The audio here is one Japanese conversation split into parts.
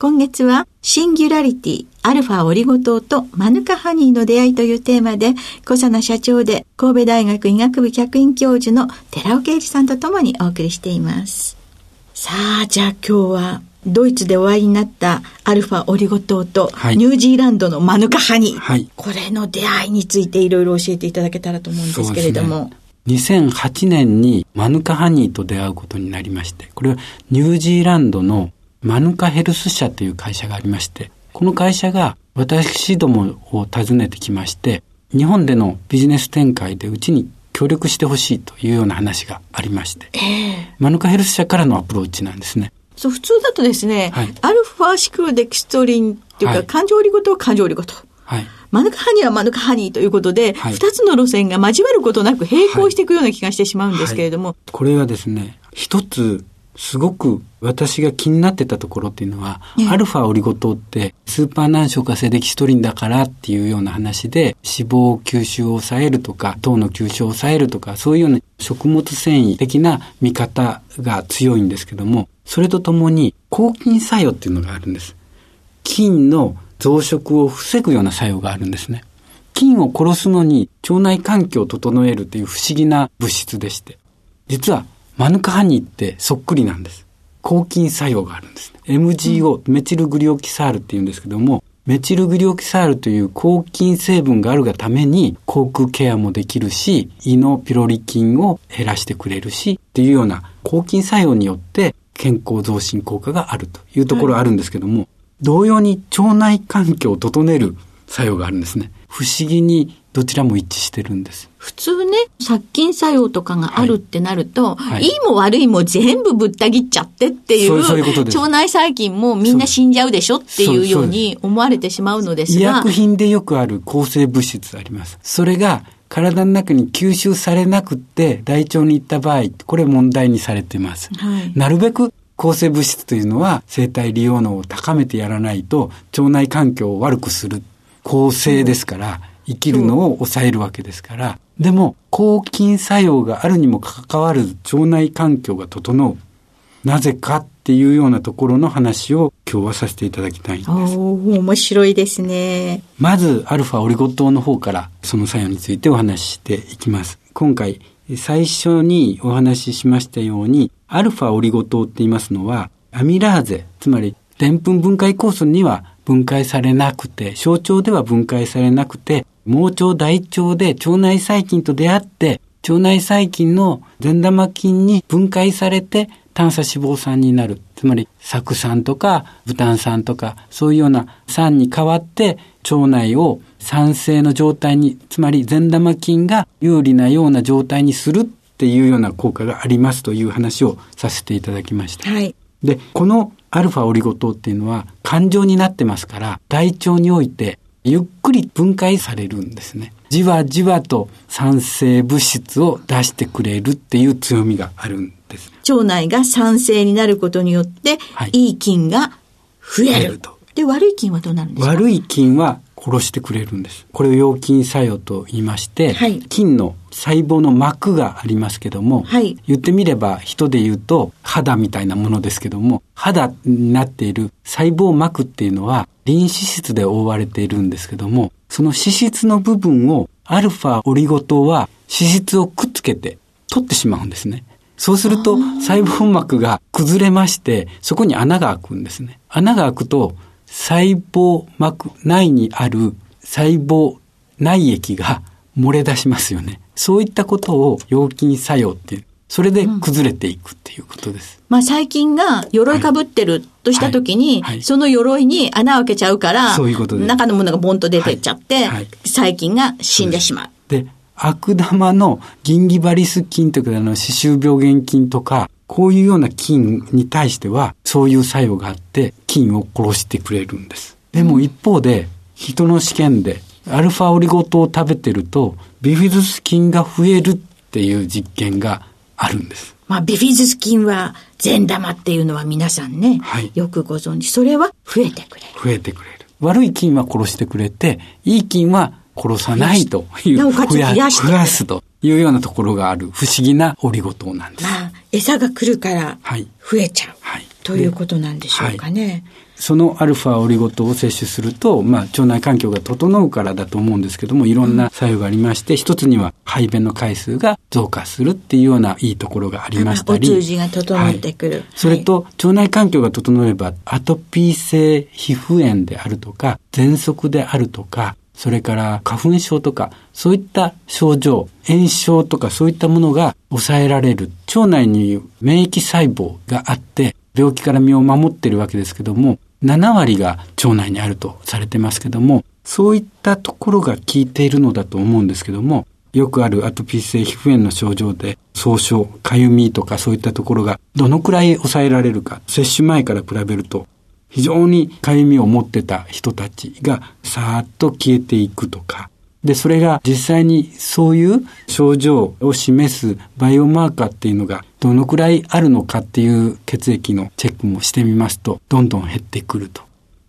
今月は、シンギュラリティ、アルファオリゴ糖とマヌカハニーの出会いというテーマで、小佐奈社長で神戸大学医学部客員教授の寺尾啓二さんとともにお送りしています。さあ、じゃあ今日は、ドイツでお会いになったアルファオリゴ糖と、ニュージーランドのマヌカハニー、はい、これの出会いについていろいろ教えていただけたらと思うんですけれども。2008年にマヌカハニーと出会うことになりまして、これはニュージーランドのマヌカヘルス社という会社がありまして、この会社が私どもを訪ねてきまして、日本でのビジネス展開でうちに協力してほしいというような話がありまして、えー、マヌカヘルス社からのアプローチなんですね。そう、普通だとですね、はい、アルファシクロデキストリンっていうか、はい、感情リゴ糖は感情リゴ糖。はい。マヌカハニーはマヌカハニーということで、二、はい、つの路線が交わることなく並行していくような気がしてしまうんですけれども。これはですね、一つ、すごく私が気になってたところっていうのは、アルファオリゴ糖ってスーパー難消化性デキストリンだからっていうような話で脂肪吸収を抑えるとか糖の吸収を抑えるとかそういうような食物繊維的な見方が強いんですけどもそれとともに抗菌作用っていうのがあるんです。菌の増殖を防ぐような作用があるんですね。菌を殺すのに腸内環境を整えるという不思議な物質でして、実はマヌカハニーってそっくりなんです。抗菌作用があるんです、ね。MGO、メチルグリオキサールって言うんですけども、メチルグリオキサールという抗菌成分があるがために、口腔ケアもできるし、胃のピロリ菌を減らしてくれるし、っていうような抗菌作用によって健康増進効果があるというところあるんですけども、はい同様に腸内環境を整える作用があるんですね。不思議にどちらも一致してるんです。普通ね、殺菌作用とかがあるってなると、はいはい、いいも悪いも全部ぶった切っちゃってっていう、そういうこと腸内細菌もみんな死んじゃうでしょっていうように思われてしまうのですが。医薬品でよくある抗生物質あります。それが体の中に吸収されなくって大腸に行った場合、これ問題にされています。はい、なるべく抗生物質というのは生体利用能を高めてやらないと腸内環境を悪くする抗生ですから、生きるのを抑えるわけですから、でも抗菌作用があるにもかかわらず腸内環境が整う。なぜかっていうようなところの話を今日はさせていただきたいんです。面白いですね。まず、アルファオリゴ糖の方からその作用についてお話ししていきます。今回、最初にお話ししましたように、アルファオリゴ糖って言いますのは、アミラーゼ、つまり、でんぷん分解酵素には分解されなくて、小腸では分解されなくて、盲腸大腸で腸内細菌と出会って、腸内細菌の善玉菌に分解されて炭素脂肪酸になる。つまり、酢酸とか、ブタン酸とか、そういうような酸に変わって、腸内を酸性の状態に、つまり善玉菌が有利なような状態にするっていうような効果がありますという話をさせていただきました。はい。で、このアルファオリゴ糖っていうのは感情になってますから、大腸においてゆっくり分解されるんですね。じわじわと酸性物質を出してくれるっていう強みがあるんです。腸内が酸性になることによって、はい、いい菌が増えると。で、悪い菌はどうなるんですか？悪い菌は殺してくれるんです。これを陽菌作用と言いまして、はい、菌の細胞の膜がありますけども、はい、言ってみれば人で言うと肌みたいなものですけども、肌になっている細胞膜っていうのはリン脂質で覆われているんですけども、その脂質の部分をアルファオリゴ糖は脂質をくっつけて取ってしまうんですね。そうすると細胞膜が崩れまして、そこに穴が開くんですね。穴が開くと細胞膜内にある細胞内液が漏れ出しますよね。そういったことを陽菌作用っていう。それで崩れていくっていうことです。うん、まあ細菌が鎧かぶってるとしたときに、はいはい、その鎧に穴を開けちゃうから、そういうことで中のものがボンと出てっちゃって、細菌が死んでしまう。で悪玉の銀ギバリス菌というか、あの、歯周病原菌とか、こういうような菌に対しては、そういう作用があって、菌を殺してくれるんです。でも一方で、人の試験で、アルファオリゴ糖を食べてると、ビフィズス菌が増えるっていう実験があるんです。まあ、ビフィズス菌は善玉っていうのは皆さんね、はい、よくご存知。それは増えてくれる。増えてくれる。悪い菌は殺してくれて、いい菌は殺さないという、増や増やすというようなところがある不思議なオリゴ糖なんです。まあ、餌が来るから増えちゃう、はい、ということなんでしょうかね。はいそのアルファオリゴ糖を摂取すると、まあ、腸内環境が整うからだと思うんですけども、いろんな作用がありまして、うん、一つには排便の回数が増加するっていうようないいところがありましたり。お通じが整ってくる。はい、それと、腸内環境が整えば、アトピー性皮膚炎であるとか、喘息であるとか、それから花粉症とか、そういった症状、炎症とかそういったものが抑えられる。腸内に免疫細胞があって、病気から身を守ってるわけですけども、7割が腸内にあるとされてますけども、そういったところが効いているのだと思うんですけども、よくあるアトピー性皮膚炎の症状で、総症、かゆみとかそういったところがどのくらい抑えられるか、接種前から比べると非常にかゆみを持ってた人たちがさーっと消えていくとか、で、それが実際にそういう症状を示すバイオマーカーっていうのがどのくらいあるのかっていう血液のチェックもしてみますと、どんどん減ってくると。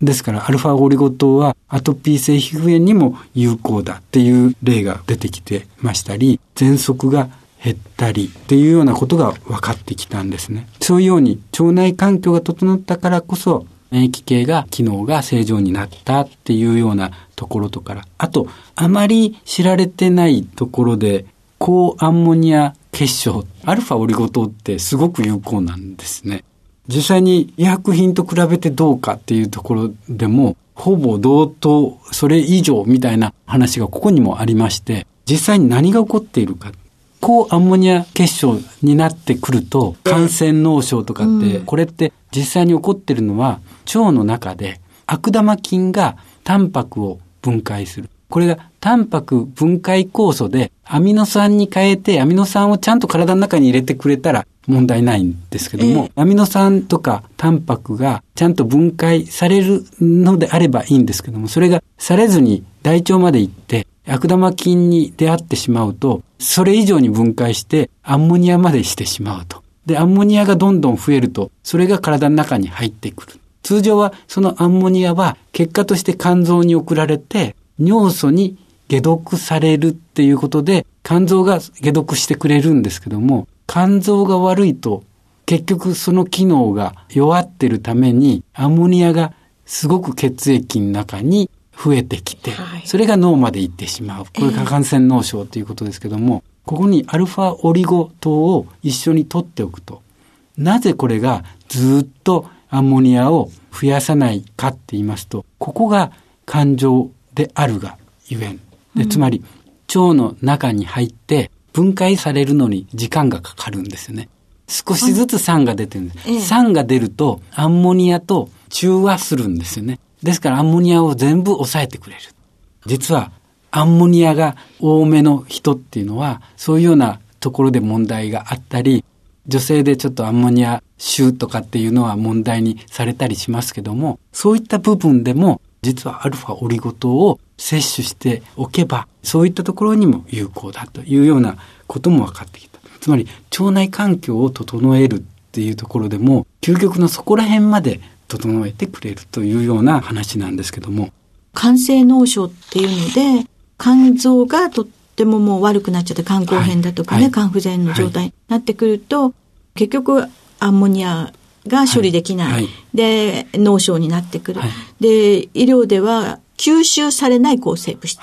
ですから、アルファオリゴ糖はアトピー性皮膚炎にも有効だっていう例が出てきてましたり、喘息が減ったりっていうようなことが分かってきたんですね。そういうように腸内環境が整ったからこそ免疫系が機能が正常になったっていうようなところとか、あと、あまり知られてないところで、高アンモニア結晶、アルファオリゴ糖ってすごく有効なんですね。実際に医薬品と比べてどうかっていうところでも、ほぼ同等、それ以上みたいな話がここにもありまして、実際に何が起こっているか。高アンモニア結晶になってくると、感染脳症とかって、これって実際に起こってるのは、腸の中で悪玉菌がタンパクを分解する。これがタンパク分解酵素でアミノ酸に変えてアミノ酸をちゃんと体の中に入れてくれたら問題ないんですけども、えー、アミノ酸とかタンパクがちゃんと分解されるのであればいいんですけども、それがされずに大腸まで行って悪玉菌に出会ってしまうと、それ以上に分解してアンモニアまでしてしまうと。で、アンモニアがどんどん増えると、それが体の中に入ってくる。通常はそのアンモニアは結果として肝臓に送られて尿素に解毒されるっていうことで肝臓が解毒してくれるんですけども肝臓が悪いと結局その機能が弱ってるためにアンモニアがすごく血液の中に増えてきて、はい、それが脳まで行ってしまう。これが感染脳症ということですけども、えー、ここにアルファオリゴ糖を一緒に取っておくと、なぜこれがずっとアンモニアを増やさないかって言いますと、ここが感情であるがゆえん。で、つまり、腸の中に入って分解されるのに時間がかかるんですよね。少しずつ酸が出てるんです。ええ、酸が出るとアンモニアと中和するんですよね。ですからアンモニアを全部抑えてくれる。実はアンモニアが多めの人っていうのはそういうようなところで問題があったり、女性でちょっとアンモニア臭とかっていうのは問題にされたりしますけども、そういった部分でも実はアルファオリゴ糖を摂取しておけば、そういったところにも有効だというようなことも分かってきた。つまり、腸内環境を整えるっていうところでも、究極のそこら辺まで整えてくれるというような話なんですけども、肝性脳症っていうので、肝臓がとってももう悪くなっちゃって肝硬変だとかね、はい、肝不全の状態になってくると、結局アンモニアが処理できない。はい。はい、で、脳症になってくる。で、医療では吸収されない抗生物質。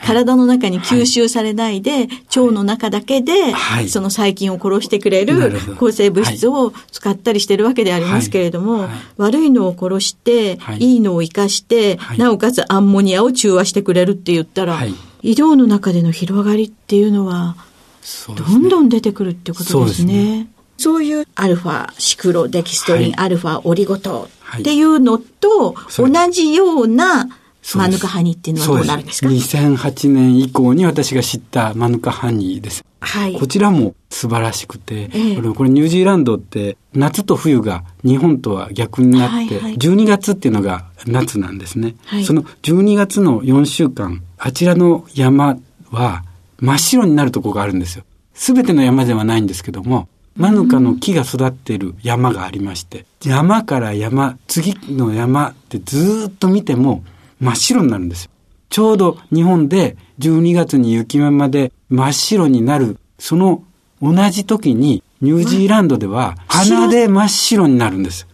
体の中に吸収されないで、腸の中だけで、その細菌を殺してくれる抗生物質を使ったりしてるわけでありますけれども、悪いのを殺して、い。いのを生かして、なおかつアンモニアを中和してくれるって言ったら、医療の中での広がりっていうのは、どんどん出てくるってことですね。そういうアルファシクロデキストリン、はい、アルファオリゴ糖ってい。うのと同じようなマヌカハニーっていうのはどうなるんですか？です2008年以降に私が知ったマヌカハニーです。はい。こちらも素晴らしくて、ええ、これニュージーランドって夏と冬が日本とは逆になって、はいはい、12月っていうのが夏なんですね。はい、その12月の4週間、あちらの山は真っ白になるところがあるんですよ。すべての山ではないんですけども、マヌカの木が育っている山がありまして、山から山、次の山ってずっと見ても真っ白になるんですよ。ちょうど日本で12月に雪山で真っ白になる、その同じ時にニュージーランドでは鼻で真っ白になるんです。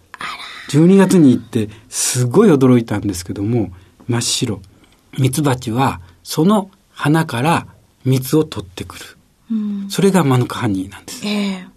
12月に行ってすごい驚いたんですけども、真っ白。ミツバチはその花から蜜を取ってくる。うん、それがマヌカハニーなんです。えー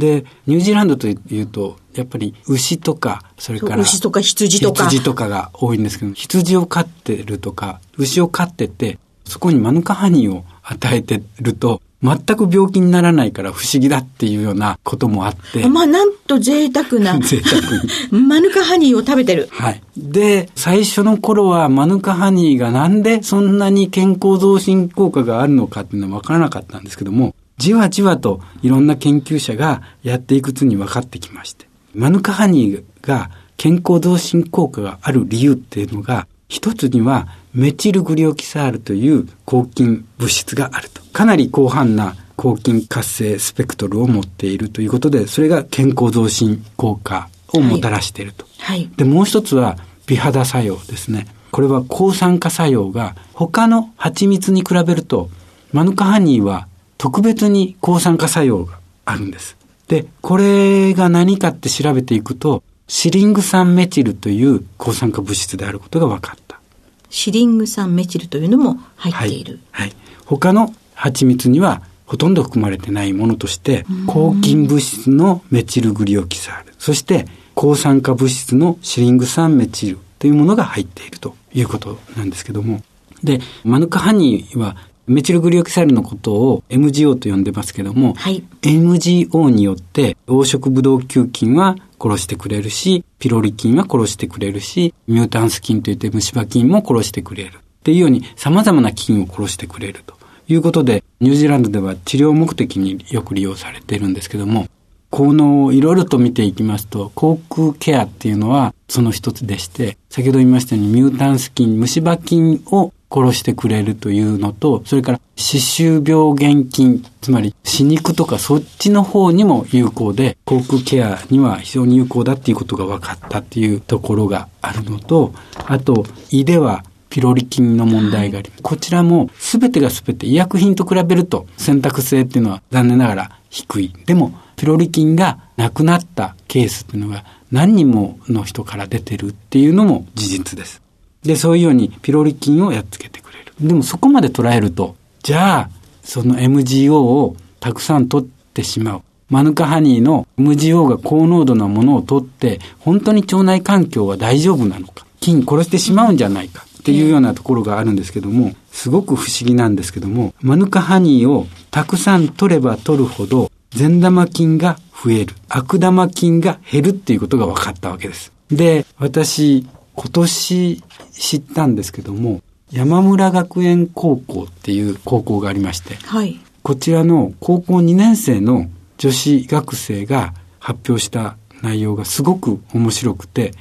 で、ニュージーランドというと、やっぱり牛とか、それから。牛とか羊とか。羊とかが多いんですけど、羊を飼ってるとか、牛を飼ってて、そこにマヌカハニーを与えてると、全く病気にならないから不思議だっていうようなこともあって。まあ、なんと贅沢な。贅沢に。マヌカハニーを食べてる。はい。で、最初の頃はマヌカハニーがなんでそんなに健康増進効果があるのかっていうのは分からなかったんですけども、じわじわといろんな研究者がやっていくうちに分かってきまして、マヌカハニーが健康増進効果がある理由っていうのが、一つにはメチルグリオキサールという抗菌物質があると。かなり広範な抗菌活性スペクトルを持っているということで、それが健康増進効果をもたらしていると。はい。で、もう一つは美肌作用ですね。これは抗酸化作用が他の蜂蜜に比べると、マヌカハニーは特別に抗酸化作用があるんです。で、これが何かって調べていくと、シリング酸メチルという抗酸化物質であることが分かった。シリング酸メチルというのも入っている。はい。はい、他の蜂蜜にはほとんど含まれてないものとして、抗菌物質のメチルグリオキサール、そして抗酸化物質のシリング酸メチルというものが入っているということなんですけども、で、マヌカハニーはメチルグリオキサルのことを MGO と呼んでますけども、はい、MGO によって黄色ブドウ球菌は殺してくれるし、ピロリ菌は殺してくれるし、ミュータンス菌といって虫歯菌も殺してくれる。っていうように様々な菌を殺してくれるということで、ニュージーランドでは治療目的によく利用されているんですけども、効能をいろいろと見ていきますと、口腔ケアっていうのはその一つでして、先ほど言いましたようにミュータンス菌、虫歯菌を殺してくれるというのと、それから歯周病原菌、つまり歯肉とかそっちの方にも有効で、口腔ケアには非常に有効だっていうことが分かったっていうところがあるのと、あと胃ではピロリ菌の問題があります。こちらも全てが全て医薬品と比べると選択性っていうのは残念ながら低い。でも、ピロリ菌がなくなったケースっていうのが何人もの人から出てるっていうのも事実です。で、そういうようにピロリ菌をやっつけてくれる。でもそこまで捉えると、じゃあ、その MGO をたくさん取ってしまう。マヌカハニーの MGO が高濃度なものを取って、本当に腸内環境は大丈夫なのか。菌殺してしまうんじゃないか。っていうようなところがあるんですけども、すごく不思議なんですけども、マヌカハニーをたくさん取れば取るほど、善玉菌が増える。悪玉菌が減るっていうことが分かったわけです。で、私、今年知ったんですけども、山村学園高校っていう高校がありまして、はい、こちらの高校2年生の女子学生が発表した内容がすごく面白くて、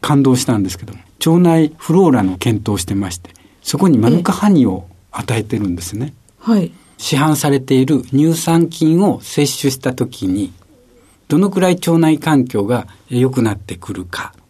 感動したんですけども、腸内フローラの検討をしてまして、そこにマヌカハニを与えてるんですね。はい。市販されている乳酸菌を摂取した時に、どのくらい腸内環境が良くなってくるかっ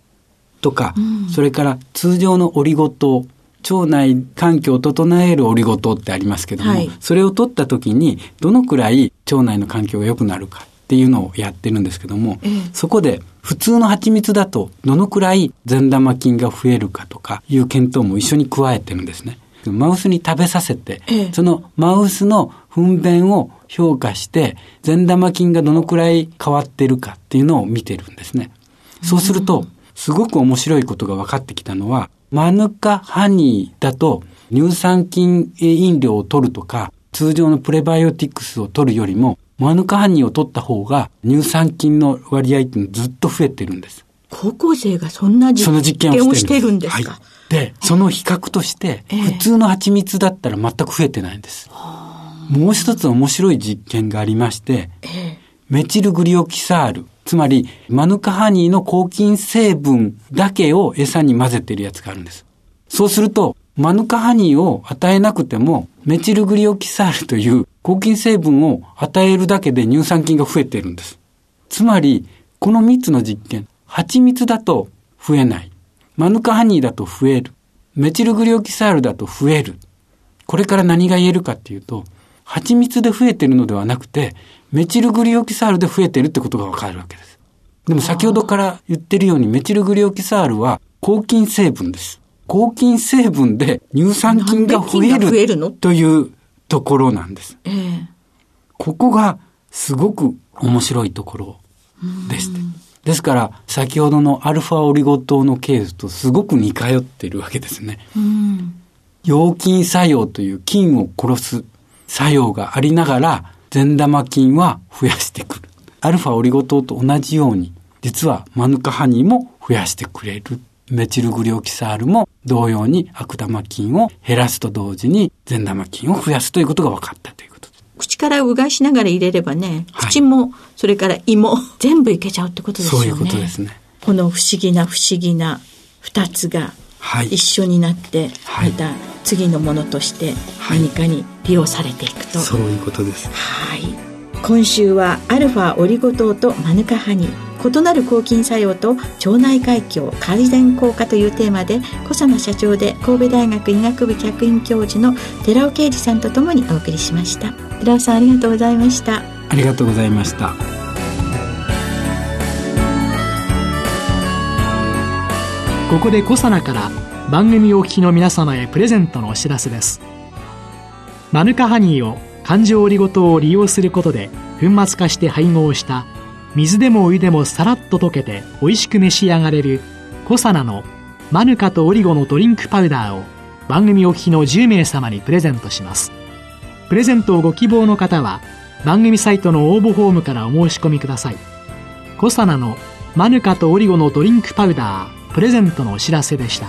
とか、うん、それから通常のオリゴ糖、腸内環境を整えるオリゴ糖ってありますけども、はい、それを取った時にどのくらい腸内の環境が良くなるかっていうのをやってるんですけども、ええ、そこで普通の蜂蜜だとどのくらい善玉菌が増えるかとかいう検討も一緒に加えてるんですね。マウスに食べさせて、ええ、そのマウスの糞便を評価して、善玉菌がどのくらい変わってるかっていうのを見てるんですね。そうすると、すごく面白いことが分かってきたのは、マヌカハニーだと乳酸菌飲料を取るとか、通常のプレバイオティクスを取るよりも、マヌカハニーを取った方が乳酸菌の割合ってずっと増えてるんです。高校生がそんな実験をしてるんですか、はい、で、その比較として、普通の蜂蜜だったら全く増えてないんです。もう一つ面白い実験がありまして、メチルグリオキサール、つまりマヌカハニーの抗菌成分だけを餌に混ぜているやつがあるんです。そうすると、マヌカハニーを与えなくても、メチルグリオキサールという抗菌成分を与えるだけで乳酸菌が増えているんです。つまり、この3つの実験、蜂蜜だと増えない。マヌカハニーだと増える。メチルグリオキサールだと増える。これから何が言えるかっていうと、蜂蜜で増えているのではなくて、メチルグリオキサールで増えてるってことがわかるわけです。でも先ほどから言ってるようにメチルグリオキサールは抗菌成分です。抗菌成分で乳酸菌が増えるというところなんです。えー、ここがすごく面白いところでして。ですから、先ほどのアルファオリゴ糖のケースとすごく似通っているわけですね。うん、陽菌作用という菌を殺す作用がありながら、善玉菌は増やしてくる。アルファオリゴ糖と同じように、実はマヌカハニーも増やしてくれる。メチルグリオキサールも同様に悪玉菌を減らすと同時に善玉菌を増やすということが分かったということです。口からうがいしながら入れればね、口も、それから胃も全部いけちゃうってことですよね。そういうことですね。この不思議な不思議な二つが一緒になって、また次のものとして何かに利用されていくと。そういうことです。はい。今週はアルファオリゴ糖とマヌカハニー。異なる抗菌作用と腸内環境改善効果というテーマで小佐奈社長で神戸大学医学部客員教授の寺尾啓二さんとともにお送りしました寺尾さんありがとうございましたありがとうございましたここで小佐奈から番組お聞きの皆様へプレゼントのお知らせですマヌカハニーを環状オリゴ糖を利用することで粉末化して配合した水でもお湯でもさらっと溶けて美味しく召し上がれるコサナのマヌカとオリゴのドリンクパウダーを番組お聞きの10名様にプレゼントします。プレゼントをご希望の方は番組サイトの応募フォームからお申し込みください。コサナのマヌカとオリゴのドリンクパウダープレゼントのお知らせでした。